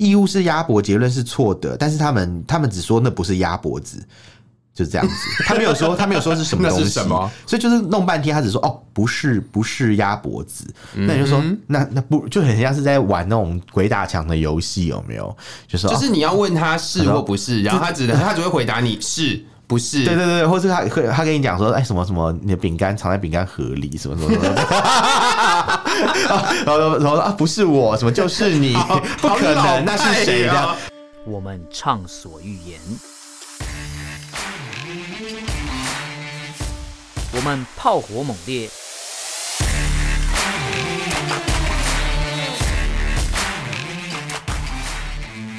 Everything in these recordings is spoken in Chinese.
义乌是鸭脖，结论是错的，但是他们他们只说那不是鸭脖子。就是这样子，他没有说，他没有说是什么东西，什么？所以就是弄半天，他只说哦，不是，不是鸭脖子。嗯、那你就说，那那不就很像是在玩那种鬼打墙的游戏，有没有？就是就是你要问他是或不是，然后他只能他只会回答你是不是？对对对，或是他他跟你讲说，哎，什么什么，你的饼干藏在饼干盒里，什么什么什么。然后然后说啊，不是我，什么就是你，不可能，那是谁的？我们畅所欲言。我们炮火猛烈，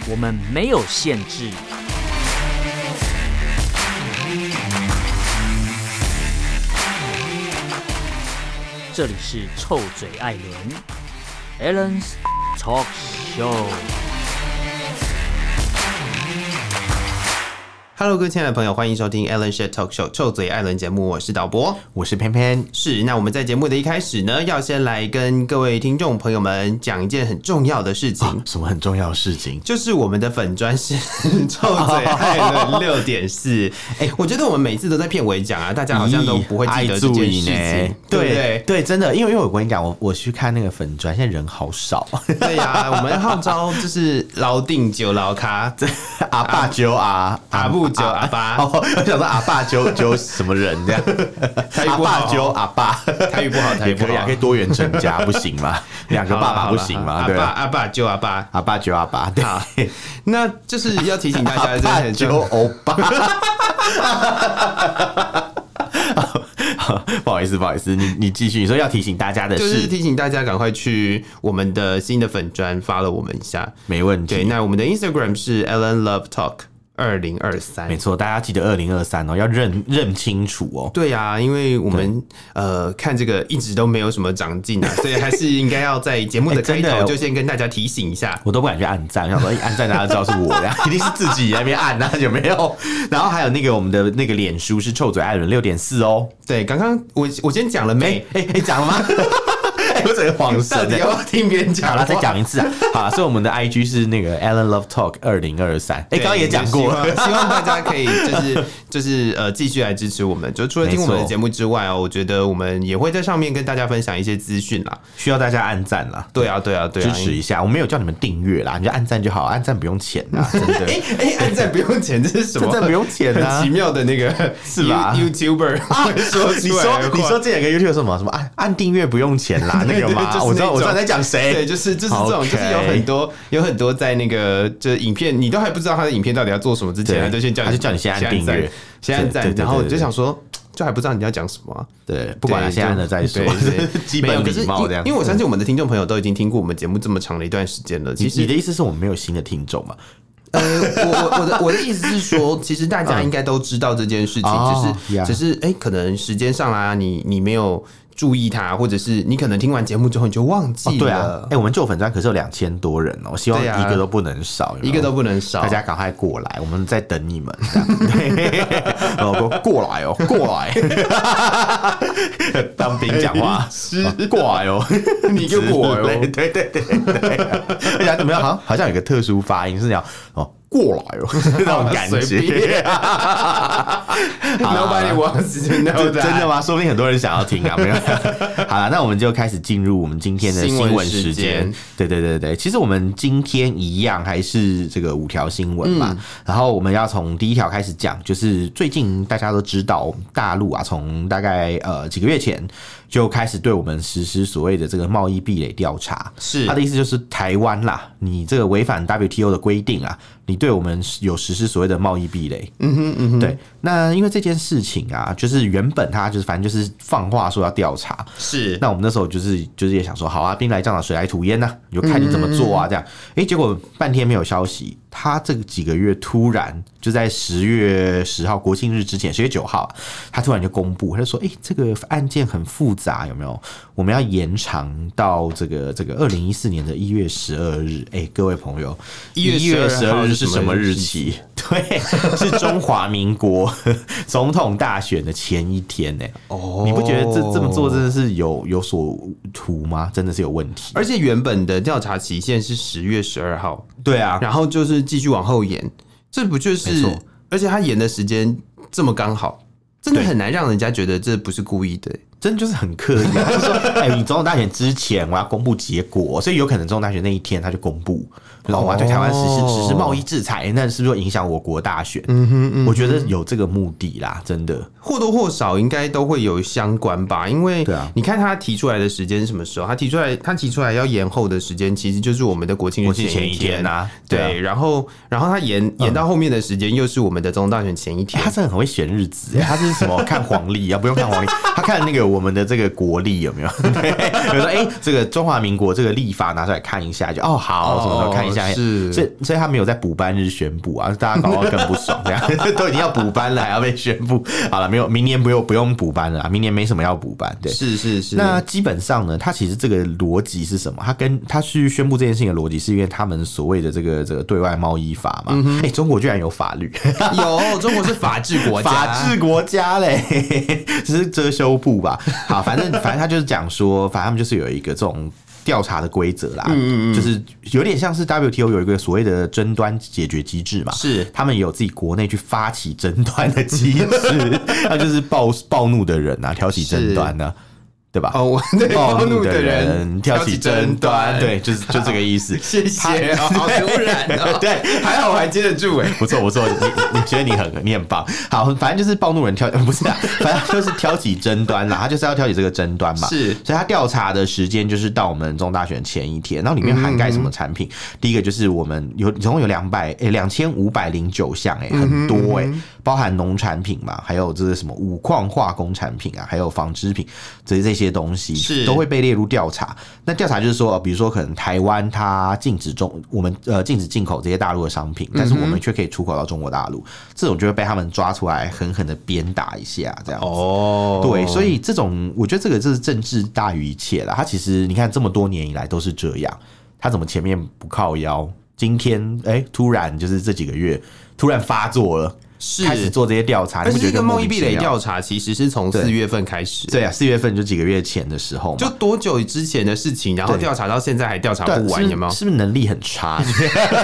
我们没有限制。这里是臭嘴艾伦 Allen's Talk Show。Hello，各位亲爱的朋友，欢迎收听 Alan Shit Talk Show 臭嘴艾伦节目，我是导播，我是偏偏。是，那我们在节目的一开始呢，要先来跟各位听众朋友们讲一件很重要的事情。哦、什么很重要的事情？就是我们的粉砖是 臭嘴艾伦六点四。哎，我觉得我们每次都在片尾讲啊，大家好像都不会记得这件事情。对对对，对，真的，因为因为我跟你讲，我我去看那个粉砖，现在人好少。对呀、啊，我们号召就是老定酒老咖，阿爸酒啊，阿不。叫阿爸，我想说阿爸揪揪什么人这样？阿爸揪阿爸，台语不好，台语不好，可以多元成家不行吗？两个爸爸不行吗？对，阿爸揪阿爸，阿爸揪阿爸，对。那就是要提醒大家，阿爸揪欧巴。不好意思，不好意思，你你继续，你说要提醒大家的是，就是提醒大家赶快去我们的新的粉专 follow 我们一下，没问题。对，那我们的 Instagram 是 Ellen Love Talk。二零二三，没错，大家记得二零二三哦，要认认清楚哦。对呀、啊，因为我们呃看这个一直都没有什么长进啊，所以还是应该要在节目的开头就先跟大家提醒一下。我都不敢去按赞，想说按赞大家知道是我呀，一定是自己在那边按啊，有没有？然后还有那个我们的那个脸书是臭嘴艾伦六点四哦。对，刚刚我我先讲了没？哎哎，讲了吗？黄色的，要听别人讲，好了，再讲一次啊！好，所以我们的 IG 是那个 Allen Love Talk 二零二三。哎，刚刚也讲过了，希望大家可以就是就是呃继续来支持我们。就除了听我们的节目之外哦，我觉得我们也会在上面跟大家分享一些资讯啦，需要大家按赞啦。对啊，对啊，对啊，支持一下。我没有叫你们订阅啦，你就按赞就好，按赞不用钱啊，真的。哎哎，按赞不用钱，这是什么？按赞不用钱啊，很奇妙的那个是吧？YouTuber 啊，说你说你说这两个 YouTuber 什么什么按按订阅不用钱啦，那个吗？我知道我知道在讲谁，对，就是就是这种，就是有很多有很多在那个就是影片，你都还不知道他的影片到底要做什么之前，他就先叫你，就叫你先按订阅，先按赞，然后就想说，就还不知道你要讲什么，对，不管了先按了再说，基本礼貌这样。因为我相信我们的听众朋友都已经听过我们节目这么长的一段时间了。其实你的意思是我们没有新的听众嘛？呃，我我的我的意思是说，其实大家应该都知道这件事情，只是只是哎，可能时间上啊，你你没有。注意他，或者是你可能听完节目之后你就忘记了。哦、对啊，哎、欸，我们旧粉专可是有两千多人哦，我希望一个都不能少，一个都不能少，大家赶快过来，我们在等你们。老公过来哦，过来，当兵讲话，过来哦，你就过来哦，对对对对，而且怎么样？好像好像有个特殊发音是这样。哦。过来哦，那种感觉。Nobody wants to know that。真的吗？说不定很多人想要听啊。没有。好了，那我们就开始进入我们今天的新闻时间。对对对对，其实我们今天一样还是这个五条新闻嘛。然后我们要从第一条开始讲，就是最近大家都知道，大陆啊，从大概呃几个月前。就开始对我们实施所谓的这个贸易壁垒调查，是他的意思就是台湾啦，你这个违反 WTO 的规定啊，你对我们有实施所谓的贸易壁垒。嗯哼嗯哼，对。那因为这件事情啊，就是原本他就是反正就是放话说要调查，是。那我们那时候就是就是也想说，好啊，兵来将挡，水来土掩呐，你就看你怎么做啊，这样。哎、嗯欸，结果半天没有消息。他这个几个月突然就在十月十号国庆日之前，十月九号，他突然就公布，他就说：“哎、这个案件很复杂，有没有？我们要延长到这个这个二零一四年的一月十二日。”哎，各位朋友，一月十二日是什么日期？对，是中华民国 总统大选的前一天呢。哦，你不觉得这这么做真的是有有所图吗？真的是有问题。而且原本的调查期限是十月十二号，对啊，然后就是继续往后延，这不就是？而且他延的时间这么刚好，真的很难让人家觉得这不是故意的。真的就是很刻意，就是说，哎，你总统大选之前我要公布结果，所以有可能总统大选那一天他就公布，然后我要对台湾实施实施贸易制裁，那是不是会影响我国大选？嗯哼，嗯哼，我觉得有这个目的啦，真的或多或少应该都会有相关吧，因为对啊，你看他提出来的时间是什么时候？他提出来，他提出来要延后的时间，其实就是我们的国庆日前一天呐，对，然后然后他延延到后面的时间又是我们的总统大选前一天，他真的很会选日子，他是什么看黄历啊？不用看黄历，他看那个。我们的这个国历有没有？对，比如说，哎、欸，这个中华民国这个历法拿出来看一下，就哦，好，什么时候看一下？是，所以所以他没有在补班日宣布啊，大家搞到更不爽，这样 都已经要补班了，还要被宣布。好了，没有，明年不用不用补班了，明年没什么要补班。对，是是是。那基本上呢，他其实这个逻辑是什么？他跟他去宣布这件事情的逻辑，是因为他们所谓的这个这个对外贸易法嘛？哎、嗯欸，中国居然有法律，有中国是法治国家，法治国家嘞，只是遮羞布吧？好，反正反正他就是讲说，反正他们就是有一个这种调查的规则啦，嗯嗯，就是有点像是 WTO 有一个所谓的争端解决机制嘛，是他们有自己国内去发起争端的机制，那就是暴暴怒的人啊，挑起争端呢。对吧？哦，暴怒的人挑起争端，对，就是就这个意思。谢谢，好突然，对，还好我还接得住，哎，不错不错，你你觉得你很你很棒。好，反正就是暴怒人挑，不是啊，反正就是挑起争端啦，他就是要挑起这个争端嘛。是，所以他调查的时间就是到我们中大选前一天，然后里面涵盖什么产品？第一个就是我们有总共有两百诶两千五百零九项，哎，很多哎，包含农产品嘛，还有这是什么五矿化工产品啊，还有纺织品，这些这些。东西是都会被列入调查。那调查就是说，比如说可能台湾它禁止中我们呃禁止进口这些大陆的商品，但是我们却可以出口到中国大陆，这种就会被他们抓出来狠狠的鞭打一下，这样子。哦，对，所以这种我觉得这个就是政治大于一切了。它其实你看这么多年以来都是这样，它怎么前面不靠腰，今天哎、欸、突然就是这几个月突然发作了。是开始做这些调查，但是这个梦易壁垒调查其实是从四月份开始。对啊，四月份就几个月前的时候，就多久之前的事情，然后调查到现在还调查不完，有没有？是不是能力很差？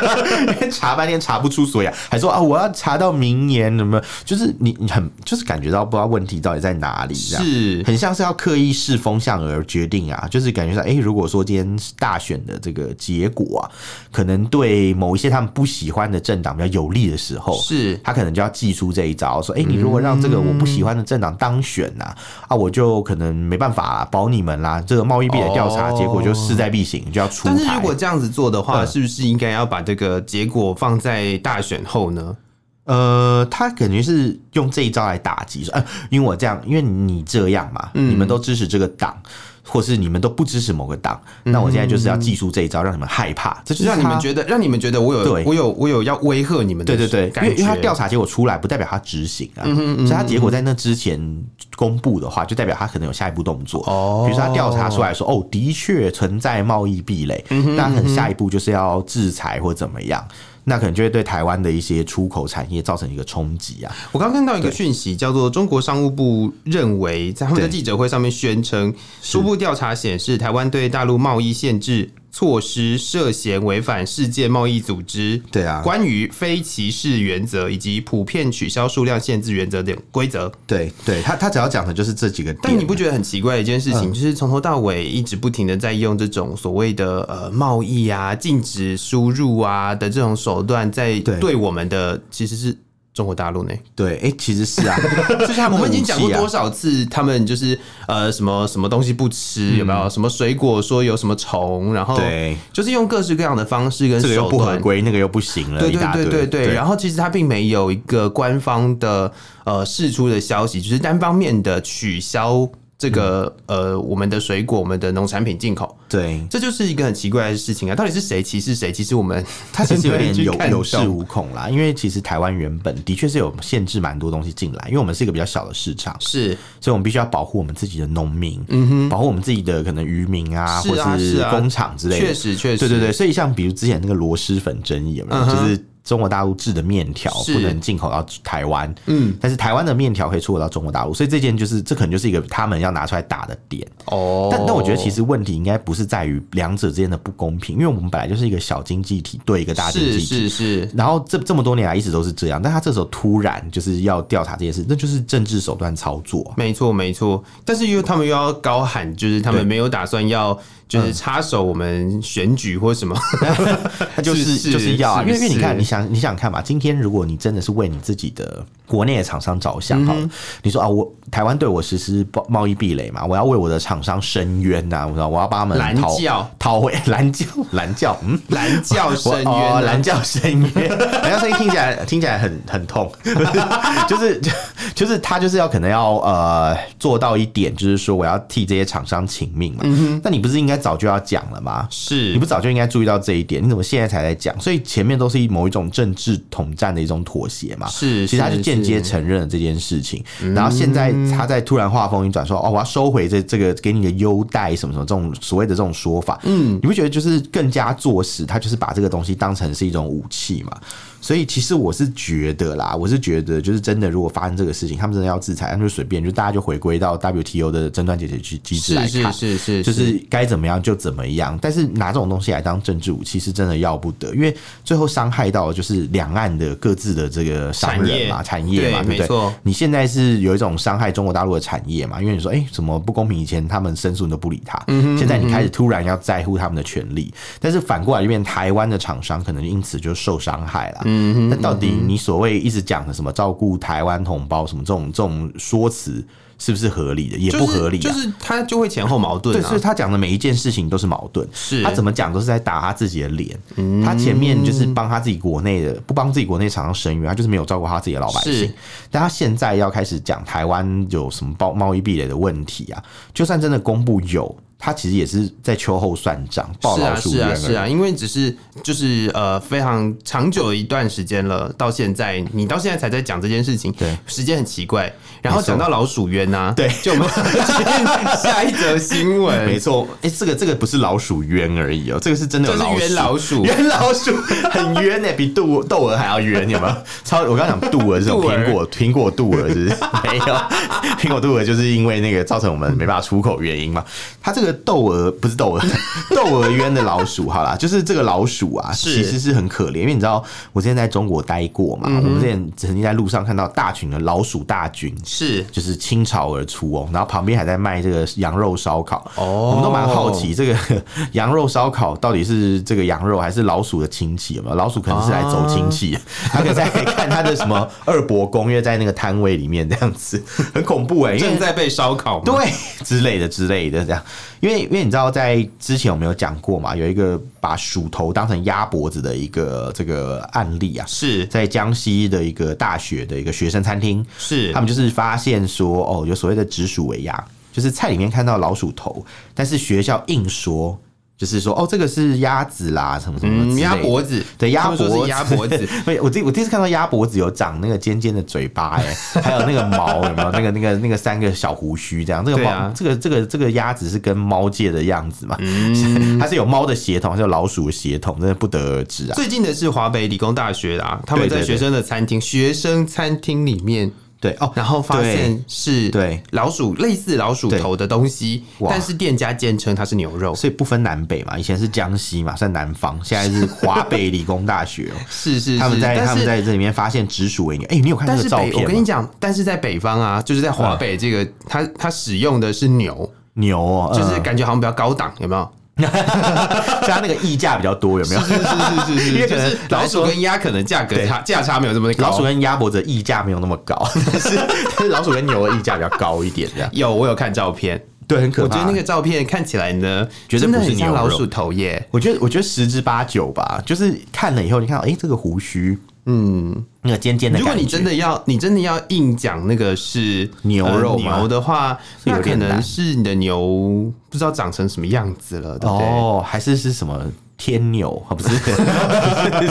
查半天查不出所以，还说啊，我要查到明年，什么？就是你你很就是感觉到不知道问题到底在哪里，是很像是要刻意试风向而决定啊，就是感觉到哎，如果说今天大选的这个结果啊，可能对某一些他们不喜欢的政党比较有利的时候，是他可能就要。祭出这一招，说：“哎、欸，你如果让这个我不喜欢的政党当选呐、啊，啊，我就可能没办法保你们啦。这个贸易壁垒调查结果就势在必行，就要出。但是如果这样子做的话，是不是应该要把这个结果放在大选后呢？呃，他感觉是用这一招来打击，说，哎，因为我这样，因为你这样嘛，你们都支持这个党。”或是你们都不支持某个党，那我现在就是要祭出这一招，让你们害怕，这就是让你们觉得，让你们觉得我有，我有，我有要威吓你们的。对对对，因为因为他调查结果出来，不代表他执行啊，所以他结果在那之前公布的话，就代表他可能有下一步动作。哦，比如说他调查出来说，哦，的确存在贸易壁垒，那可能下一步就是要制裁或怎么样。那可能就会对台湾的一些出口产业造成一个冲击啊！我刚看到一个讯息，叫做中国商务部认为，在他们的记者会上面宣称，初步调查显示，台湾对大陆贸易限制措施涉嫌违反世界贸易组织对啊关于非歧视原则以及普遍取消数量限制原则等规则。对对，他他只要讲的就是这几个点。但你不觉得很奇怪的一件事情，就是从头到尾一直不停的在用这种所谓的呃贸易啊、禁止输入啊的这种手段，在对我们的其实是。中国大陆呢？对，哎、欸，其实是啊，就像我们已经讲过多少次，他们就是呃，什么什么东西不吃，有没有？什么水果说有什么虫，然后对，就是用各式各样的方式跟手段，这个又不合规，那个又不行了，对对对对对。然后其实他并没有一个官方的呃释出的消息，就是单方面的取消。这个呃，我们的水果，我们的农产品进口，对，这就是一个很奇怪的事情啊！到底是谁歧视谁？其实我们他其实有点 有有恃无恐啦，因为其实台湾原本的确是有限制蛮多东西进来，因为我们是一个比较小的市场，是，所以我们必须要保护我们自己的农民，嗯哼，保护我们自己的可能渔民啊，或者是工厂之类的，确实确实，对对对，所以像比如之前那个螺蛳粉争议有没有？就是。中国大陆制的面条不能进口到台湾，嗯，但是台湾的面条可以出口到中国大陆，所以这件就是这可能就是一个他们要拿出来打的点哦。但但我觉得其实问题应该不是在于两者之间的不公平，因为我们本来就是一个小经济体对一个大经济体，是是是。然后这这么多年来一直都是这样，但他这时候突然就是要调查这件事，那就是政治手段操作。没错没错，但是因为他们又要高喊，就是他们没有打算要。就是插手我们选举或什么，他 就是 就是要啊，因为因为你看，你想你想看嘛，今天如果你真的是为你自己的国内的厂商着想，哈，你说啊，我台湾对我实施贸易壁垒嘛，我要为我的厂商伸冤呐，我知道我要帮他们讨讨回 拦轿拦轿，嗯，拦轿伸冤，拦轿伸冤，拦轿声音听起来听起来很很痛，就是就是他就是要可能要呃做到一点，就是说我要替这些厂商请命嘛，那你不是应该？早就要讲了吗？是，你不早就应该注意到这一点？你怎么现在才来讲？所以前面都是某一种政治统战的一种妥协嘛。是，其实他就间接承认了这件事情。然后现在他在突然话锋一转，说：“哦，我要收回这这个给你的优待，什么什么这种所谓的这种说法。”嗯，你不觉得就是更加坐实他就是把这个东西当成是一种武器嘛？所以其实我是觉得啦，我是觉得就是真的，如果发生这个事情，他们真的要制裁，那就随便，就大家就回归到 WTO 的争端解决机机制来看，是是是，就是该怎么样就怎么样。但是拿这种东西来当政治武器，是真的要不得，因为最后伤害到的就是两岸的各自的这个商人嘛、产业嘛，对不对？你现在是有一种伤害中国大陆的产业嘛？因为你说，哎，什么不公平？以前他们申诉你都不理他，现在你开始突然要在乎他们的权利，但是反过来，这边台湾的厂商可能因此就受伤害了。嗯，那到底你所谓一直讲的什么照顾台湾同胞什么这种这种说辞，是不是合理的？也不合理，就是他就会前后矛盾。对，所以他讲的每一件事情都是矛盾。是他怎么讲都是在打他自己的脸。他前面就是帮他自己国内的，不帮自己国内厂商伸冤，他就是没有照顾他自己的老百姓。但他现在要开始讲台湾有什么贸贸易壁垒的问题啊？就算真的公布有。他其实也是在秋后算账，报老鼠冤。是啊，是啊，因为只是就是呃非常长久的一段时间了，到现在你到现在才在讲这件事情，对，时间很奇怪。然后讲到老鼠冤呐，对，就我们下一则新闻，没错，哎，这个这个不是老鼠冤而已哦，这个是真的有老鼠冤老鼠，冤老鼠很冤呢，比杜窦娥还要冤，有没有？超我刚刚讲杜娥是这种 苹果苹果杜娥是不是？没有，苹果杜娥就是因为那个造成我们没办法出口原因嘛，他这个。窦娥不是窦娥，窦娥冤的老鼠，好啦，就是这个老鼠啊，其实是很可怜，因为你知道，我之前在中国待过嘛，我们之前曾经在路上看到大群的老鼠大军，是就是倾巢而出哦，然后旁边还在卖这个羊肉烧烤哦，我们都蛮好奇，这个 羊肉烧烤到底是这个羊肉还是老鼠的亲戚？有没有老鼠可能是来走亲戚？他可以在看他的什么二伯公，因为在那个摊位里面这样子，很恐怖哎，正在被烧烤，对之类的之类的这样。因为因为你知道，在之前我们有讲过嘛，有一个把鼠头当成鸭脖子的一个这个案例啊，是在江西的一个大学的一个学生餐厅，是他们就是发现说，哦，有所谓的指鼠为鸭，就是菜里面看到老鼠头，但是学校硬说。就是说，哦，这个是鸭子啦，什么什么鸭脖子，对，鸭脖子，鸭脖子。我第我第一次看到鸭脖子有长那个尖尖的嘴巴，哎，还有那个毛，有没有？那个那个那个三个小胡须这样。这个猫，这个这个这个鸭子是跟猫界的样子嘛？它是有猫的血统，还是有老鼠的血统？真的不得而知啊。最近的是华北理工大学啊，他们在学生的餐厅，学生餐厅里面。对哦，然后发现是对老鼠类似老鼠头的东西，但是店家坚称它是牛肉，所以不分南北嘛。以前是江西嘛，算南方，现在是华北理工大学哦。是是，他们在他们在这里面发现直属为牛。哎，你有看这个照片？我跟你讲，但是在北方啊，就是在华北这个，它它使用的是牛牛哦，就是感觉好像比较高档，有没有？加那个溢价比较多，有没有？是是是是 是，因为可能老鼠跟鸭可能价格差价差没有这么高，老鼠跟鸭脖子溢价没有那么高，但 是但是老鼠跟牛的溢价比较高一点，这样。有我有看照片，对，很可怕。我觉得那个照片看起来呢，绝对不是牛老鼠头耶。我觉得我觉得十之八九吧，就是看了以后，你看到哎，这个胡须。嗯，那个尖尖的。如果你真的要，你真的要硬讲那个是牛肉牛的话，那可能是你的牛不知道长成什么样子了。哦，还是是什么天牛啊，不是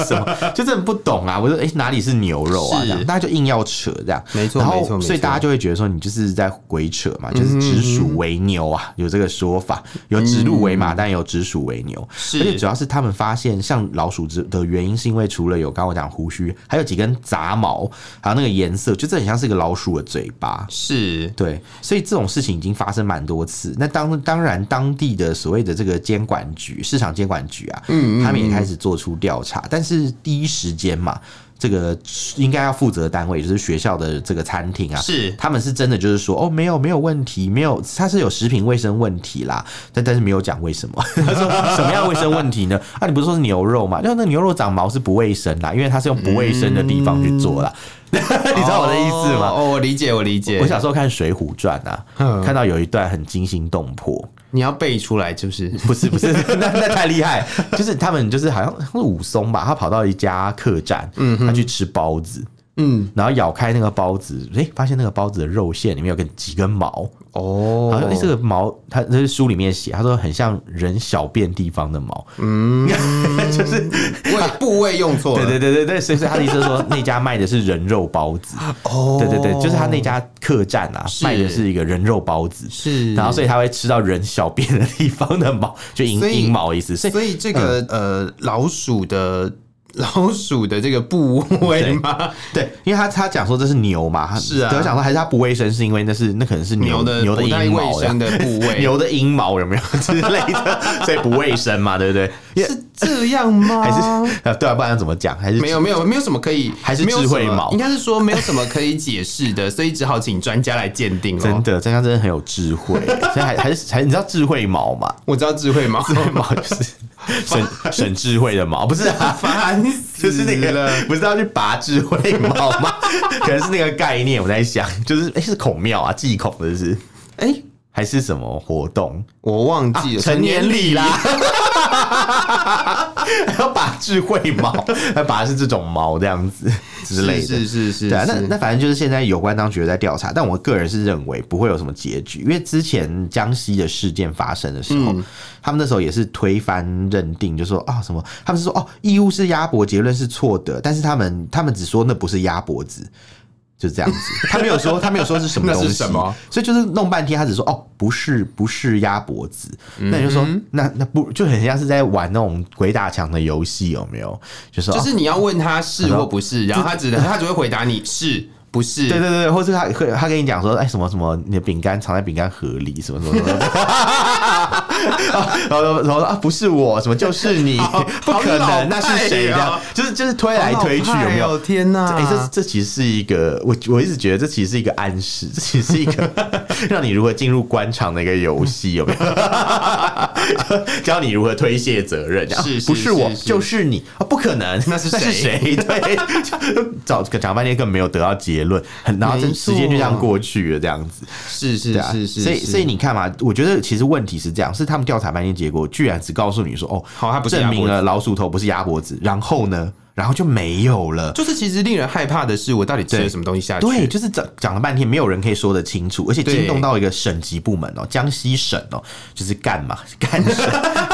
什么，就真的不懂啊！我说，哎，哪里是牛肉啊？这样大家就硬要扯这样，没错，然后没错，所以大家就会觉得说，你就是在鬼扯嘛，就是指鼠为牛啊，有这个说法，有指鹿为马，但有指鼠为牛。而且主要是他们发现，像老鼠之的原因，是因为除了有刚刚我讲胡须，还有几根杂毛，还有那个颜色，就这很像是一个老鼠的嘴巴。是对，所以这种事情已经发生蛮多次。那当当然，当地的所谓的这个监管局、市场监管局啊。嗯，他们也开始做出调查，但是第一时间嘛，这个应该要负责单位就是学校的这个餐厅啊，是他们是真的就是说哦，没有没有问题，没有，他是有食品卫生问题啦，但但是没有讲为什么，他说什么样卫生问题呢？啊，你不是说是牛肉嘛？因为那牛肉长毛是不卫生啦，因为它是用不卫生的地方去做啦。嗯、你知道我的意思吗？哦，我理解，我理解。我小时候看《水浒传》啊，看到有一段很惊心动魄。你要背出来就是 不是不是 那那太厉害，就是他们就是好像是武松吧，他跑到一家客栈，嗯，他去吃包子，嗯，然后咬开那个包子，诶，发现那个包子的肉馅里面有个几根毛。哦，好像这个毛，他这是书里面写，他说很像人小便地方的毛，嗯，就是 位部位用错了，对对对对对，所以他的意思是说那家卖的是人肉包子，哦，对对对，就是他那家客栈啊，卖的是一个人肉包子，是，然后所以他会吃到人小便的地方的毛，就阴阴毛意思，所以这个呃老鼠的。老鼠的这个部位吗？对，因为他他讲说这是牛嘛，是啊，我想说还是它不卫生，是因为那是那可能是牛的牛的阴毛的部位，牛的阴毛有没有之类的，所以不卫生嘛，对不对？是这样吗？还是对啊，不然要怎么讲？还是没有没有没有什么可以，还是智慧毛？应该是说没有什么可以解释的，所以只好请专家来鉴定。真的，专家真的很有智慧，所以还还是还你知道智慧毛吗？我知道智慧毛，智慧毛就是。省省智慧的毛不是啊，烦死了，就是那个不是要去拔智慧毛吗？可能是那个概念，我在想，就是哎、欸，是孔庙啊，祭孔的是哎，欸、还是什么活动？我忘记了，成年礼啦。还要拔智慧毛，还拔是这种毛这样子之类的，是是是是。对啊，那那反正就是现在有关当局在调查，但我个人是认为不会有什么结局，因为之前江西的事件发生的时候，嗯、他们那时候也是推翻认定，就说啊、哦、什么，他们是说哦义乌是鸭脖，结论是错的，但是他们他们只说那不是鸭脖子。就这样子，他没有说，他没有说是什么东西，什么，所以就是弄半天，他只说哦，不是，不是鸭脖子，那你就说，那那不就很像是在玩那种鬼打墙的游戏，有没有？就是就是你要问他是或不是，然后他只能他只会回答你是。不是，对对对，或是他会他跟你讲说，哎，什么什么，你的饼干藏在饼干盒里，什么什么什么，然后然后啊，不是我，什么就是你，不可能，那是谁？这样就是就是推来推去，有没有？天哪！哎，这这其实是一个，我我一直觉得这其实是一个暗示，这其实是一个让你如何进入官场的一个游戏，有没有？教你如何推卸责任，是不是我就是你。啊？不可能，那是谁？对，找讲半天根本没有得到结论。很，然后这时间就这样过去了，这样子。是是是是，所以所以你看嘛，我觉得其实问题是这样，是他们调查半天结果，居然只告诉你说，哦，好，他不是证明了老鼠头不是鸭脖子，然后呢？然后就没有了，就是其实令人害怕的是，我到底吃了什么东西下去？对，就是讲讲了半天，没有人可以说得清楚，而且惊动到一个省级部门哦，对江西省哦，就是干嘛 干省，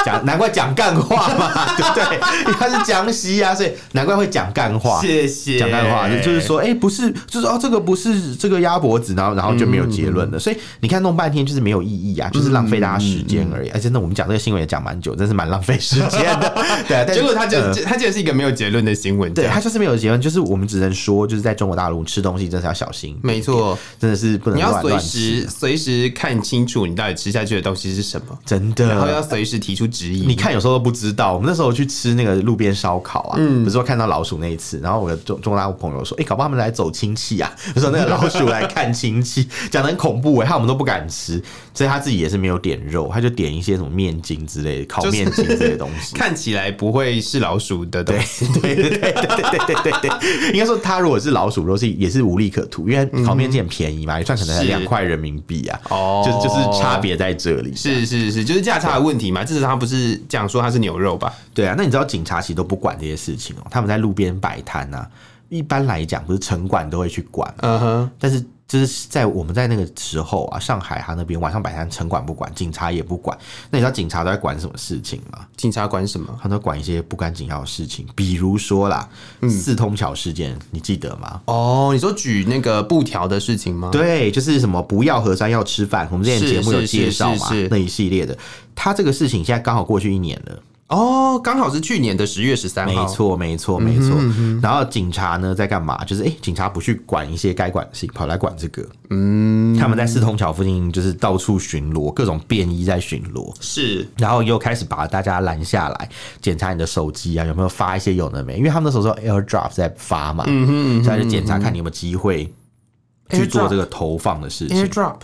讲难怪讲干话嘛，对不对？因为他是江西啊，所以难怪会讲干话。谢谢，讲干话就是说，哎，不是，就是哦，这个不是这个鸭脖子，然后然后就没有结论了。嗯、所以你看弄半天就是没有意义啊，就是浪费大家时间而已。而且那，我们讲这个新闻也讲蛮久，真是蛮浪费时间的。对啊，结果他就他竟然是一个没有结论的。新闻对，他就是没有结论，就是我们只能说，就是在中国大陆吃东西真的是要小心，没错，真的是不能你要随时随时看清楚你到底吃下去的东西是什么，真的，然后要随时提出质疑。你看有时候都不知道，我们那时候去吃那个路边烧烤啊，嗯，不是说看到老鼠那一次，然后我的中中国大陆朋友说，哎，搞不好他们来走亲戚啊，就说那个老鼠来看亲戚，讲的很恐怖哎，害我们都不敢吃，所以他自己也是没有点肉，他就点一些什么面筋之类的，烤面筋这些东西，看起来不会是老鼠的东西，对对对对对对。对对，应该说他如果是老鼠肉是也是无利可图，因为烤面筋很便宜嘛，也算可能才两块人民币啊，哦，就就是差别在这里，是是是，就是价差的问题嘛，至少他不是讲说他是牛肉吧？对啊，那你知道警察其实都不管这些事情哦，他们在路边摆摊啊，一般来讲不是城管都会去管，嗯哼，但是。就是在我们在那个时候啊，上海他那边晚上摆摊，城管不管，警察也不管。那你知道警察都在管什么事情吗？警察管什么？他都管一些不干紧要的事情，比如说啦，嗯、四通桥事件，你记得吗？哦，你说举那个布条的事情吗？对，就是什么不要核酸要吃饭，我们之前节目有介绍嘛，那一系列的。他这个事情现在刚好过去一年了。哦，刚好是去年的十月十三号。没错，没错，没错。嗯嗯、然后警察呢在干嘛？就是哎、欸，警察不去管一些该管的事情，跑来管这个。嗯，他们在四通桥附近就是到处巡逻，各种便衣在巡逻。是，然后又开始把大家拦下来，检查你的手机啊，有没有发一些有的没？因为他们那时候说 AirDrop 在发嘛，嗯哼，所以就检查看你有没有机会去做这个投放的事情。AirDrop，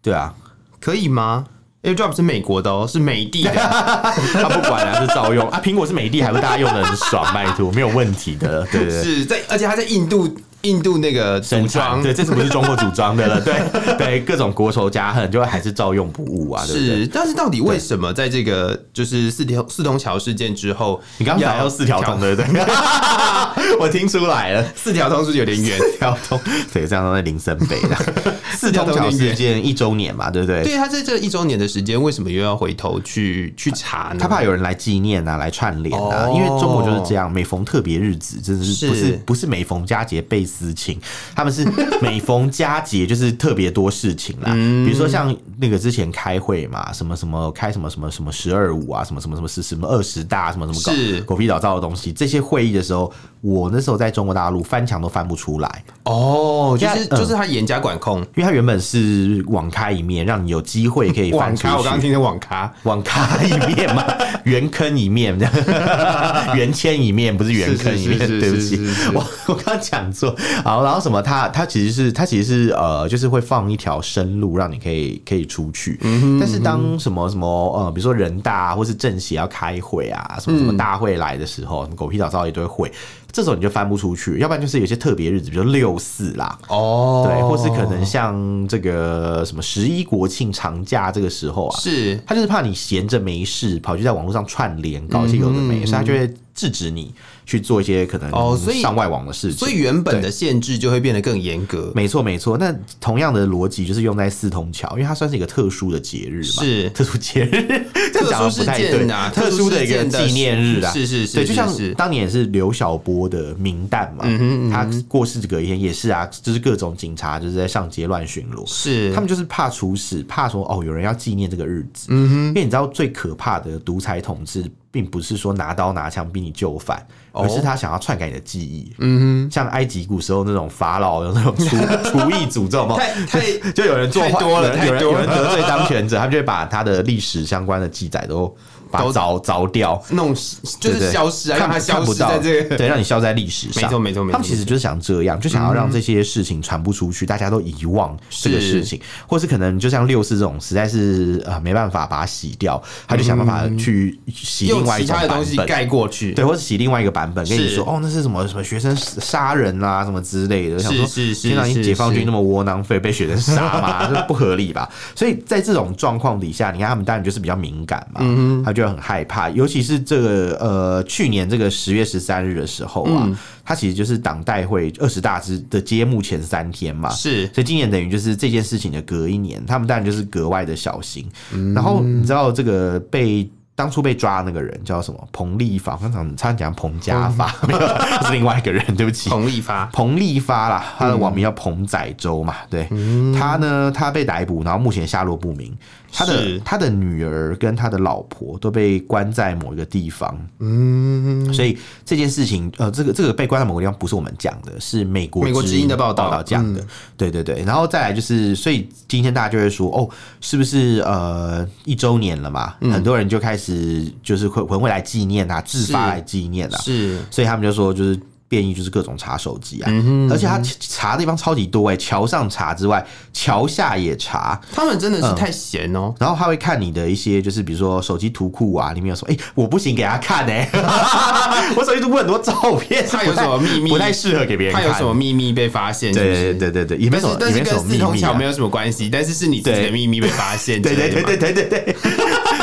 对啊，可以吗？AirDrop 是美国的哦，是美帝的，他不管啊，是照用啊。苹果是美的，还不大家用的很爽，拜托，没有问题的，对对对，是在，而且他在印度。印度那个组装，对，这次不是中国组装的了，对对，各种国仇家恨，就还是照用不误啊。是，但是到底为什么在这个就是四条四通桥事件之后，你刚才要四条通对不对？我听出来了，四条通是有点远，四条通对，这样都在林森北的 四条桥事件一周年嘛，对不对？对，他在这一周年的时间，为什么又要回头去去查呢？他怕有人来纪念啊，来串联啊，因为中国就是这样，每逢特别日子，真的是不是不是每逢佳节倍思亲，他们是每逢佳节就是特别多事情啦。比如说像那个之前开会嘛，什么什么开什么什么什么十二五啊，什么什么什么十什么二十大，什么什么狗狗屁倒灶的东西。这些会议的时候，我那时候在中国大陆翻墙都翻不出来。哦，就是就是他严加管控，因为他原本是网开一面，让你有机会可以翻出去。网咖，我刚刚听成网咖，网咖一面嘛，圆坑一面，圆圈一面，不是圆坑一面。对不起，我我刚刚讲错。好。然后什么？他他其实是他其实是呃，就是会放一条生路，让你可以可以出去。但是当什么什么呃，比如说人大或是政协要开会啊，什么什么大会来的时候，什么狗屁倒灶一堆会。这时候你就翻不出去，要不然就是有些特别日子，比如六四啦，哦，对，或是可能像这个什么十一国庆长假这个时候啊，是，他就是怕你闲着没事，跑去在网络上串联搞一些有的没，所以他就会制止你去做一些可能哦，所以上外网的事情，所以原本的限制就会变得更严格。没错，没错。那同样的逻辑就是用在四通桥，因为它算是一个特殊的节日嘛，是。特殊节日，特殊事件啊，特殊的一个纪念日啊，是是是，对，就像当年也是刘晓波。的名旦嘛，他过世这个一天也是啊，就是各种警察就是在上街乱巡逻，是。他们就是怕出事，怕说哦有人要纪念这个日子，嗯哼，因为你知道最可怕的独裁统治，并不是说拿刀拿枪逼你就范，而是他想要篡改你的记忆，嗯哼，像埃及古时候那种法老的那种厨 厨艺诅咒嘛，太太就有人做坏了，有人有人得罪当权者，他就会把他的历史相关的记载都。把凿凿掉，弄就是消失啊，让它消失在这个，对，让你消在历史上。没错，没错，没错。他们其实就是想这样，就想要让这些事情传不出去，大家都遗忘这个事情，或是可能就像六四这种，实在是啊没办法把它洗掉，他就想办法去洗另外一种东西盖过去，对，或者洗另外一个版本，跟你说哦，那是什么什么学生杀人啊，什么之类的。想说，天哪，你解放军那么窝囊废，被学生杀嘛，这不合理吧？所以在这种状况底下，你看他们当然就是比较敏感嘛，他就很害怕。尤其是这个呃，去年这个十月十三日的时候啊，嗯、它其实就是党代会二十大之的揭幕前三天嘛，是，所以今年等于就是这件事情的隔一年，他们当然就是格外的小心。嗯、然后你知道这个被。当初被抓的那个人叫什么？彭立发，刚才差点讲彭家发，没有，是另外一个人，对不起。彭立发，彭立发啦，他的网名叫彭仔洲嘛，对。嗯、他呢，他被逮捕，然后目前下落不明。他的他的女儿跟他的老婆都被关在某一个地方。嗯，所以这件事情，呃，这个这个被关在某个地方，不是我们讲的，是美国美国之音的报道讲的。嗯、对对对，然后再来就是，所以今天大家就会说，哦，是不是呃一周年了嘛？嗯、很多人就开始就是会会会来纪念啊，自发来纪念啊，是，所以他们就说就是。便衣就是各种查手机啊，而且他查的地方超级多哎，桥上查之外，桥下也查。他们真的是太闲哦、嗯。然后他会看你的一些，就是比如说手机图库啊，里面有说，哎、欸，我不行给他看哎，我手机图库很多照片，他有什么秘密不太适合给别人看？他有什么秘密被发现是不是？对对对对，也没什么，但是跟四通桥没有什么关系，但是是你自己的秘密被发现，对对对对对对对。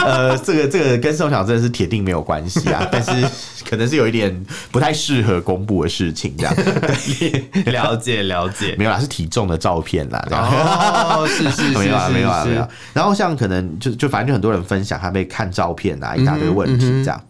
呃，这个这个跟宋小真是铁定没有关系啊，但是可能是有一点不太适合公布的事情，这样。对，了解了解，没有啦，是体重的照片啦，这样。哦，是是 是，没有啦，没有啦，没有。然后像可能就就反正就很多人分享他被看照片啊，一大堆问题这样。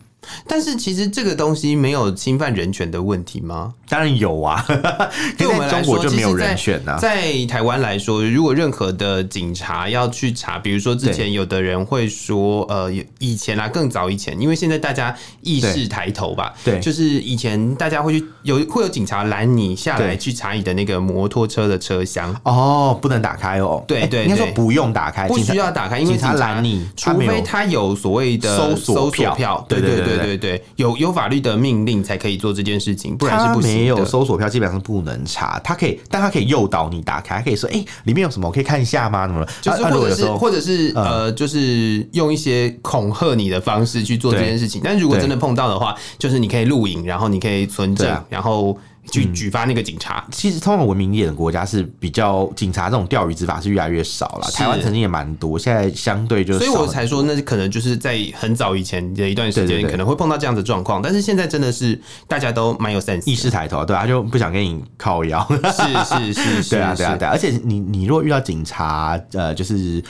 但是其实这个东西没有侵犯人权的问题吗？当然有啊，对我们来说，中国就没有人权啊。在台湾来说，如果任何的警察要去查，比如说之前有的人会说，呃，以前啊，更早以前，因为现在大家意识抬头吧，对，就是以前大家会去有会有警察拦你下来去查你的那个摩托车的车厢。哦，不能打开哦，对对，应该说不用打开，不需要打开，因为警察拦你，除非他有所谓的搜索票，对对对对对，有有法律的命令才可以做这件事情，不然是不行。没有搜索票，基本上不能查。他可以，但他可以诱导你打开，他可以说：“哎、欸，里面有什么？我可以看一下吗？”什么？就是或者是或者是呃，就是用一些恐吓你的方式去做这件事情。但如果真的碰到的话，就是你可以录影，然后你可以存证，然后。去举发那个警察，嗯、其实通常文明一点的国家是比较警察这种钓鱼执法是越来越少了。台湾曾经也蛮多，现在相对就是，所以我才说那可能就是在很早以前的一段时间可能会碰到这样的状况，但是现在真的是大家都蛮有 sense，意识抬头，对啊，就不想跟你靠腰，是是 是，是，对啊对啊对啊，而且你你如果遇到警察，呃，就是。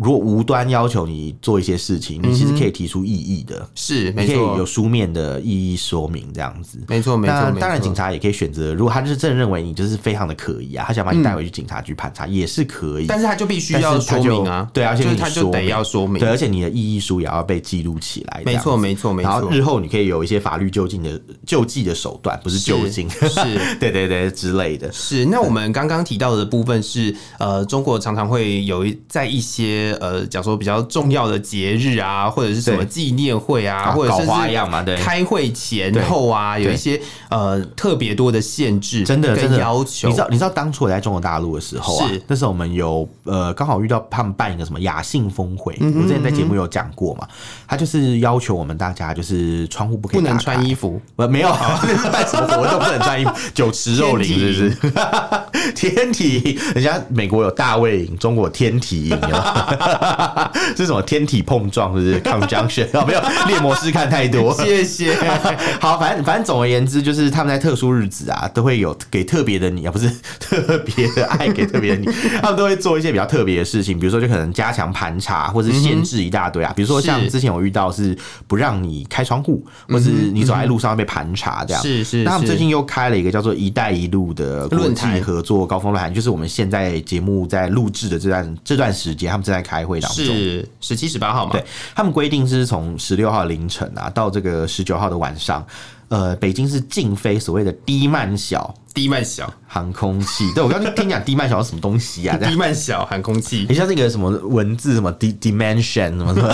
如果无端要求你做一些事情，你其实可以提出异议的，是，没错，可以有书面的异议说明这样子，没错，没错。当然，警察也可以选择，如果他就是真的认为你就是非常的可疑啊，他想把你带回去警察局盘查也是可以，但是他就必须要说明啊，对啊，就是他就得要说明，对，而且你的异议书也要被记录起来，没错，没错，没错。然后日后你可以有一些法律就近的救济的手段，不是救济，是，对对对之类的。是，那我们刚刚提到的部分是，呃，中国常常会有一在一些呃，假如说比比较重要的节日啊，或者是什么纪念会啊，或者是开会前后啊，有一些呃特别多的限制，真的真的。要求。你知道你知道当初我在中国大陆的时候啊，那时候我们有呃刚好遇到他们办一个什么雅信峰会，我之前在节目有讲过嘛，他就是要求我们大家就是窗户不可以不能穿衣服，呃 没有，办什么活动不能穿衣服，酒池肉林是不是？天体，人家美国有大卫营，中国天体营。是什么天体碰撞，是不是 conjunction？哦，没有，猎魔师看太多，谢谢。好，反正反正总而言之，就是他们在特殊日子啊，都会有给特别的你啊，不是特别的爱给特别的你，他们都会做一些比较特别的事情，比如说就可能加强盘查，或是限制一大堆啊。比如说像之前我遇到是不让你开窗户，或是你走在路上会被盘查这样。是是。那他们最近又开了一个叫做“一带一路”的国际合作高峰论坛，就是我们现在节目在录制的这段这段时间，他们正在开会当中。是十七、十八号嘛？对，他们规定是从十六号凌晨啊，到这个十九号的晚上，呃，北京是禁飞所谓的低慢小低慢小航空器。对，我刚刚听讲低慢小是什么东西啊？低慢小航空器，你像那个什么文字什么 dimension 什么 什么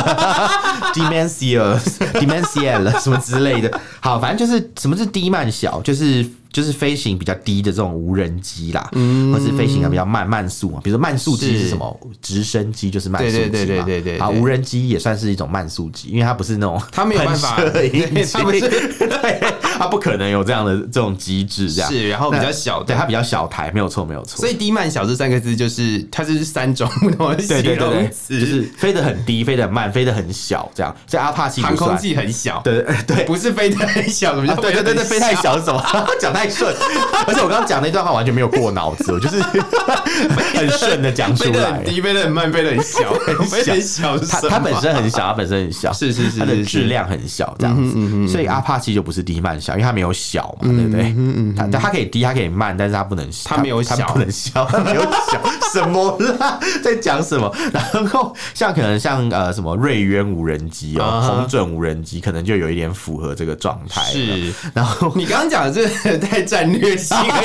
dimension dimension 什么之类的。好，反正就是什么是低慢小，就是。就是飞行比较低的这种无人机啦，嗯，或是飞行的比较慢慢速嘛，比如说慢速机是什么？直升机就是慢速机嘛，对对对对啊，无人机也算是一种慢速机，因为它不是那种 它没有办法，它不是，对，它不可能有这样的这种机制这样。是，然后比较小，对，它比较小台，没有错，没有错。所以低慢小这三个字就是它就是三种不同的形容词，就是飞得很低，飞得很慢，飞得很小这样。所以阿帕奇航空器很小，对对，不是飞得很小，什么叫对对对对，飞太小是什么？讲太。顺，而且我刚刚讲那段话完全没有过脑子，我就是 很顺的讲出来。飞得很低，飞的很慢，飞的很小，很小。它它本身很小，它本身很小，是是是，它的质量很小，这样子。所以阿帕奇就不是低慢小，因为它没有小嘛，对不对？它它可以低，它可以慢，但是它不能，它没有小，不能小，它没有小，什么啦？在讲什么？然后像可能像呃什么瑞渊无人机哦，红准无人机，可能就有一点符合这个状态。是，然后你刚刚讲的这太。战略性一点，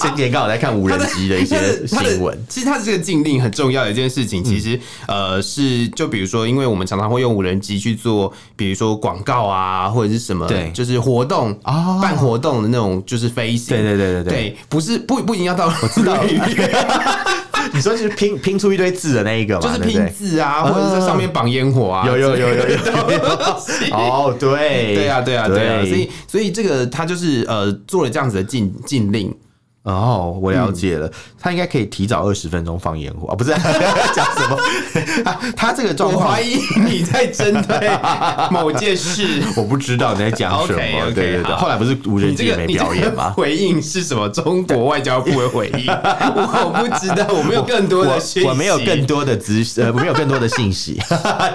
前几天刚好在看无人机的一些新闻。其实它这个禁令很重要的一件事情，其实呃是就比如说，因为我们常常会用无人机去做，比如说广告啊，或者是什么，对，就是活动啊，办活动的那种，就是飞行。对对对对对，不是不不一定要到我知道。你说就是拼拼出一堆字的那一个嘛，就是拼字啊，或者在上面绑烟火啊，有有有有有。哦，对，对啊，对啊，对啊，所以所以这个他就是呃做了这样子的禁禁令，哦，我了解了，嗯、他应该可以提早二十分钟放烟火啊？不是 讲什么？他 他这个状况，我怀疑你在针对 某件事，我不知道你在讲什么。对对对，后来不是无人机也没表演吗？回应是什么？中国外交部的回应，我不知道，我没有更多的信息，我没有更多的知识，呃，没有更多的信息，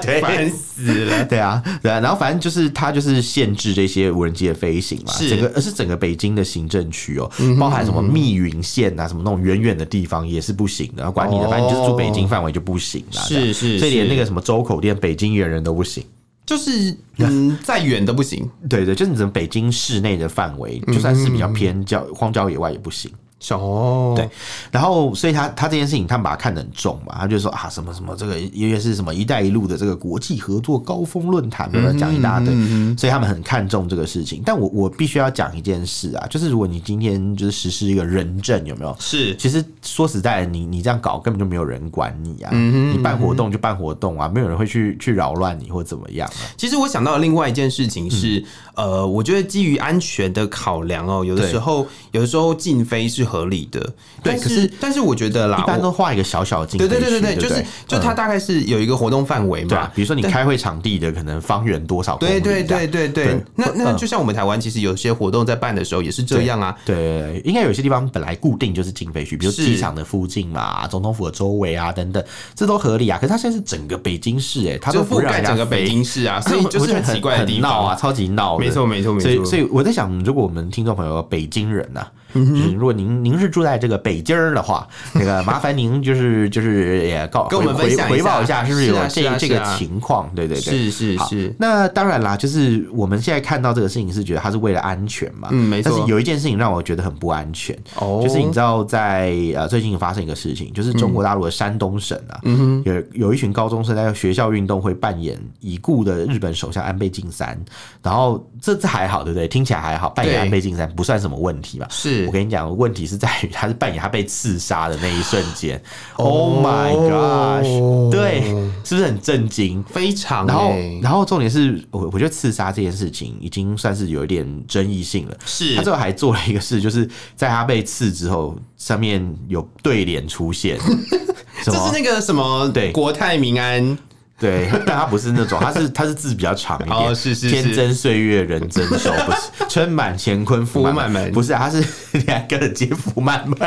对，烦死了。对啊，对啊，然后反正就是他就是限制这些无人机的飞行嘛，是整个而是整个北京的行政区哦，包含什么密。密云县啊，什么那种远远的地方也是不行的，管你的，反正就是住北京范围就不行了。是是，所以连那个什么周口店，北京远人都不行，就是嗯，再远都不行。对对，就是你整北京市内的范围，就算是比较偏郊荒郊野外也不行。哦，对，然后所以他他这件事情，他们把它看得很重嘛，他就说啊，什么什么这个，因为是什么“一带一路”的这个国际合作高峰论坛，对吧？讲一大堆，所以他们很看重这个事情。但我我必须要讲一件事啊，就是如果你今天就是实施一个人证，有没有？是，其实说实在的，你你这样搞根本就没有人管你啊，你办活动就办活动啊，没有人会去去扰乱你或怎么样啊。其实我想到另外一件事情是，呃，我觉得基于安全的考量哦，有的时候有的时候禁飞是。合理的，对，可是但是我觉得啦，一般都画一个小小的，对对对对对，就是就它大概是有一个活动范围嘛，比如说你开会场地的可能方圆多少，对对对对对，那那就像我们台湾其实有些活动在办的时候也是这样啊，对，应该有些地方本来固定就是禁飞区，比如机场的附近嘛，总统府的周围啊等等，这都合理啊。可是它现在是整个北京市，哎，它都覆盖整个北京市啊，所以 就是很奇怪的地方啊，超级闹，没错没错没错。所以所以我在想，如果我们听众朋友北京人呐。如果您您是住在这个北京儿的话，那个麻烦您就是就是也告跟我们回回报一下，是不是有这这个情况？对对对，是是是。那当然啦，就是我们现在看到这个事情是觉得它是为了安全嘛，嗯，没错。但是有一件事情让我觉得很不安全，哦，就是你知道在呃最近发生一个事情，就是中国大陆的山东省啊，有有一群高中生在学校运动会扮演已故的日本首相安倍晋三，然后这这还好，对不对？听起来还好，扮演安倍晋三不算什么问题吧，是。我跟你讲，问题是在于他是扮演他被刺杀的那一瞬间。Oh my gosh！对，是不是很震惊？非常。然后，然后重点是我我觉得刺杀这件事情已经算是有一点争议性了。是。他最后还做了一个事，就是在他被刺之后，上面有对联出现。这是那个什么？对，国泰民安。对，但他不是那种，他是他是字比较长一点，是是天真岁月人真瘦，不是 春满乾坤福满门，不是，他是 两个人接福满门，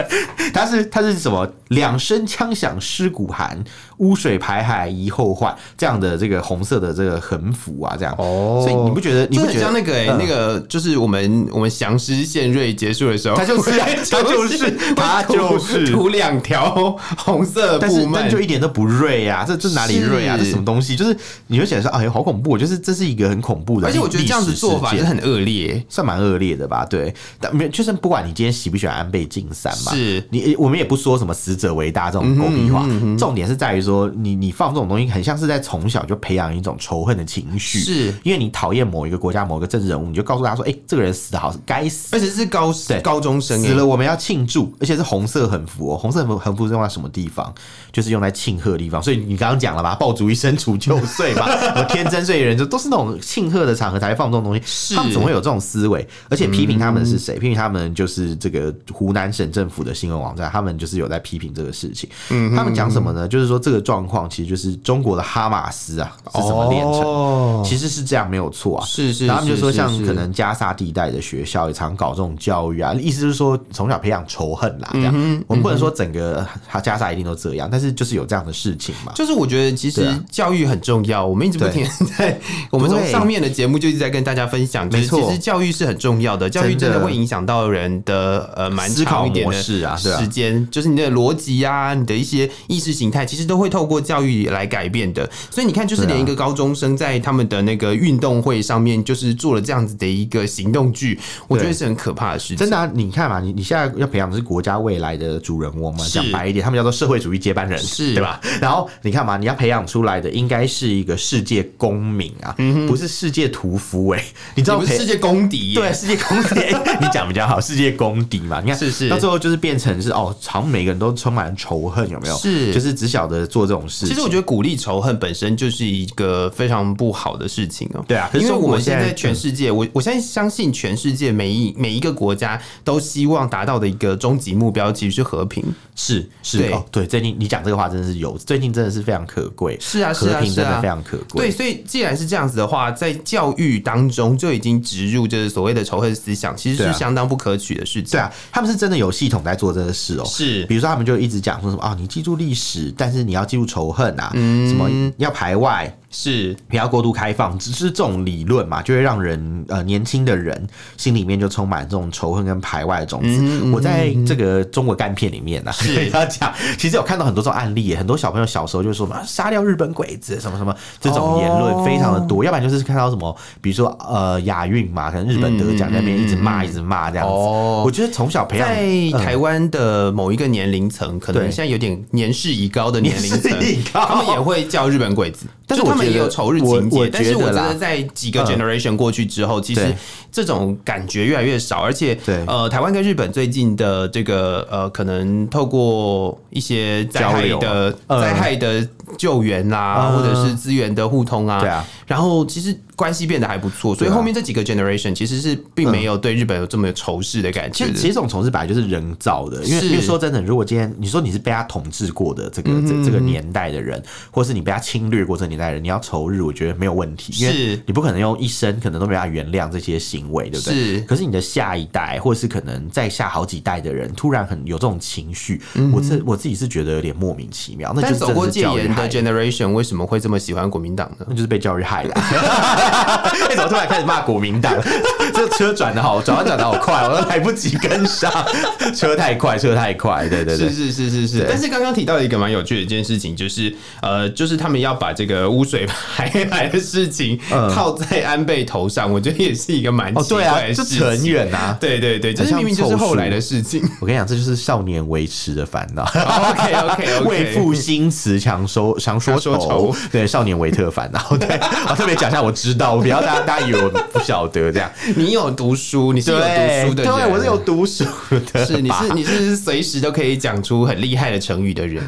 他是他是什么？两声枪响尸骨寒，污水排海遗后患，这样的这个红色的这个横幅啊，这样。哦，所以你不觉得？你不觉得像那个那个就是我们我们翔狮献瑞结束的时候，他就是他就是他就是涂两条红色，但是但就一点都不锐呀，这这哪里锐啊？这什么东西？就是你会觉得说，哎呀，好恐怖！就是这是一个很恐怖的，而且我觉得这样子做法是很恶劣，算蛮恶劣的吧？对，但没就是不管你今天喜不喜欢安倍晋三嘛，是你我们也不说什么死者为大这种狗屁话，重点是在于说，你你放这种东西，很像是在从小就培养一种仇恨的情绪，是因为你讨厌某一个国家某一个政治人物，你就告诉他说，哎，这个人死的好，该死，而且是高对高中生死了，我们要庆祝，而且是红色横幅哦，红色横幅是用在什么地方？就是用来庆贺的地方，所以你刚刚讲了吧，爆竹一声除旧岁嘛，我天真岁月人就都是那种庆贺的场合才会放这种东西，他们总会有这种思维，而且批评他们是谁？批评他们就是这个湖南省政府的新闻网站，他们就是有在批评这个事情。嗯，他们讲什么呢？就是说这个状况其实就是中国的哈马斯啊是怎么炼成？哦，其实是这样没有错啊。是是，然后他们就说像可能加沙地带的学校也常搞这种教育啊，意思就是说从小培养仇恨啦。这样，我们不能说整个哈加沙一定都这样，但是就是有这样的事情嘛。就是我觉得其实教育很重要，我们一直不停 在我们从上面的节目就一直在跟大家分享，没错，其实教育是很重要的，教育真的会影响到人的呃蛮长一点的时间，就是你的逻辑啊。你的一些意识形态，其实都会透过教育来改变的。所以你看，就是连一个高中生在他们的那个运动会上面，就是做了这样子的一个行动剧，我觉得是很可怕的事情。真的啊，你看嘛，你你现在要培养的是国家未来的主人翁嘛？讲白一点，他们叫做社会主义接班人，是对吧？然后你看嘛，你要培养出来的的应该是一个世界公民啊，嗯、不是世界屠夫哎、欸，你知道不是世界公敌？对，世界公敌，你讲比较好，世界公敌嘛，你看是是，到最后就是变成是哦，好像每个人都充满仇恨，有没有？是，就是只晓得做这种事情。其实我觉得鼓励仇恨本身就是一个非常不好的事情哦、喔。对啊，因为我们现在全世界，我我现在相信全世界每一每一个国家都希望达到的一个终极目标，其实是和平。是是哦，对，最近你讲这个话真的是有，最近真的是非常可贵。是啊，和平真的非常可贵。对，所以既然是这样子的话，在教育当中就已经植入就是所谓的仇恨思想，其实是相当不可取的事情。对啊，他们是真的有系统在做这个事哦。是，比如说他们就一直讲说什么啊，你记住历史，但是你要记住仇恨啊，什么要排外。是不要过度开放，只是这种理论嘛，就会让人呃年轻的人心里面就充满这种仇恨跟排外的种子。嗯嗯、我在这个中国干片里面呢、啊，是要讲，其实有看到很多这种案例，很多小朋友小时候就说嘛，杀掉日本鬼子什么什么这种言论非常的多，哦、要不然就是看到什么，比如说呃亚运嘛，可能日本得奖那边一直骂一直骂这样子。哦、我觉得从小培养在台湾的某一个年龄层，可能现在有点年事已高的年龄层，他们也会叫日本鬼子。但是他们也有仇日情节，但是我觉得在几个 generation 过去之后，其实这种感觉越来越少，而且呃，台湾跟日本最近的这个呃，可能透过一些灾害的灾害的救援啦，或者是资源的互通啊，对啊，然后其实。关系变得还不错，所以后面这几个 generation 其实是并没有对日本有这么仇视的感觉。其实，其实这种仇视本来就是人造的，因为因为说真的，如果今天你说你是被他统治过的这个这这个年代的人，或是你被他侵略过这个年代的人，你要仇日，我觉得没有问题，因为你不可能用一生可能都没法原谅这些行为，对不对？是。可是你的下一代，或是可能再下好几代的人，突然很有这种情绪，我这我自己是觉得有点莫名其妙。那就走过戒严的 generation 为什么会这么喜欢国民党呢？那就是被教育害的。为什么突然开始骂国民党？这车转的好，转弯转的好快，我都来不及跟上，车太快，车太快，对对对，是是是是是。但是刚刚提到一个蛮有趣的一件事情，就是呃，就是他们要把这个污水排海的事情套在安倍头上，我觉得也是一个蛮奇怪的事情。很远啊，对对对，这是明明就是后来的事情。我跟你讲，这就是少年维持的烦恼。OK OK 为赋新词强说强说愁，对，少年维特烦恼。对，我特别讲一下，我知道，我不要。大家大家以为我不晓得这样，你有读书，你是有读书的人，对，我是有读书的，是你是 你是随时都可以讲出很厉害的成语的人。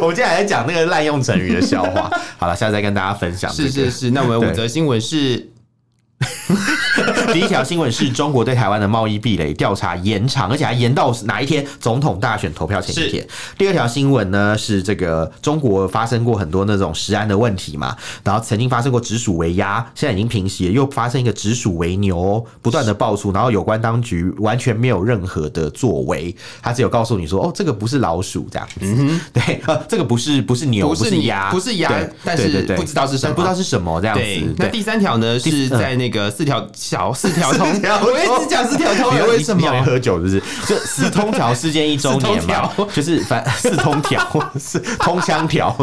我们今天还在讲那个滥用成语的笑话，好了，下次再跟大家分享。是是是，那我们五则新闻是。第一条新闻是中国对台湾的贸易壁垒调查延长，而且还延到哪一天？总统大选投票前一天。第二条新闻呢是这个中国发生过很多那种食安的问题嘛，然后曾经发生过直属为鸭，现在已经平息了，又发生一个直属为牛，不断的爆出，然后有关当局完全没有任何的作为，他只有告诉你说，哦，这个不是老鼠这样子，对，呃，这个不是不是牛，不是鸭，不是鸭，但是不知道是什么，不知道是什么这样子。那第三条呢是在那个四条。小四条通，我一直讲四条通，你为什么？你喝酒就是？就四通条事件一周年嘛，就是反四通条，四通枪条，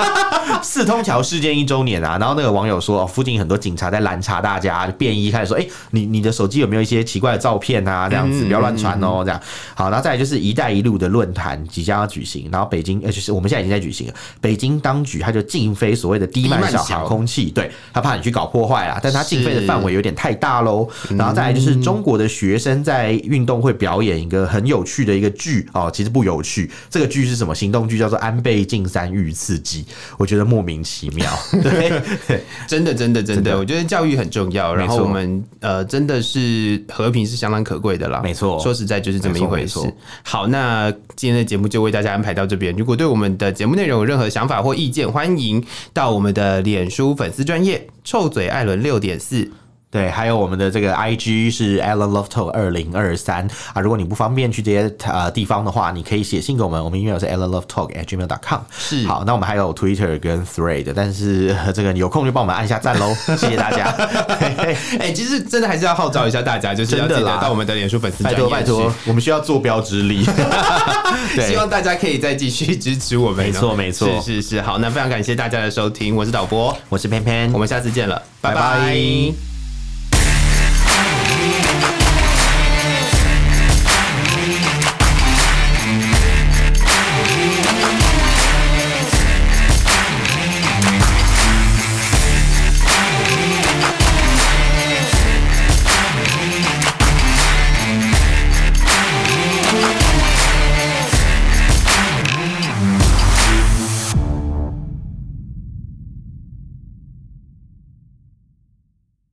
四通桥事件一周年啊。然后那个网友说，附近很多警察在拦查大家，便衣开始说，哎，你你的手机有没有一些奇怪的照片啊？这样子不要乱传哦，这样。好，然后再来就是“一带一路”的论坛即将要举行，然后北京，呃，就是我们现在已经在举行了。北京当局他就禁飞所谓的低慢小航空器，对，他怕你去搞破坏啊，但他禁飞的范围有点太大。大喽，然后再来就是中国的学生在运动会表演一个很有趣的一个剧哦，其实不有趣，这个剧是什么行动剧？叫做安倍晋三遇刺激，我觉得莫名其妙。对，真的真的真的，我觉得教育很重要。然后我们呃，真的是和平是相当可贵的啦。没错，说实在就是这么一回事。好，那今天的节目就为大家安排到这边。如果对我们的节目内容有任何想法或意见，欢迎到我们的脸书粉丝专业臭嘴艾伦六点四。对，还有我们的这个 I G 是 Alan Love Talk 二零二三啊。如果你不方便去这些呃地方的话，你可以写信给我们，我们 email 是 Alan Love Talk at gmail dot com。是，好，那我们还有 Twitter 跟 Thread，但是这个有空就帮我们按一下赞喽，谢谢大家。哎、欸，其实真的还是要号召一下大家，就是要记得到我们的脸书粉丝，拜托拜托，我们需要坐标之力。对希望大家可以再继续支持我们。没错没错，是是是，好，那非常感谢大家的收听，我是导播，我是偏偏，我们下次见了，拜拜。拜拜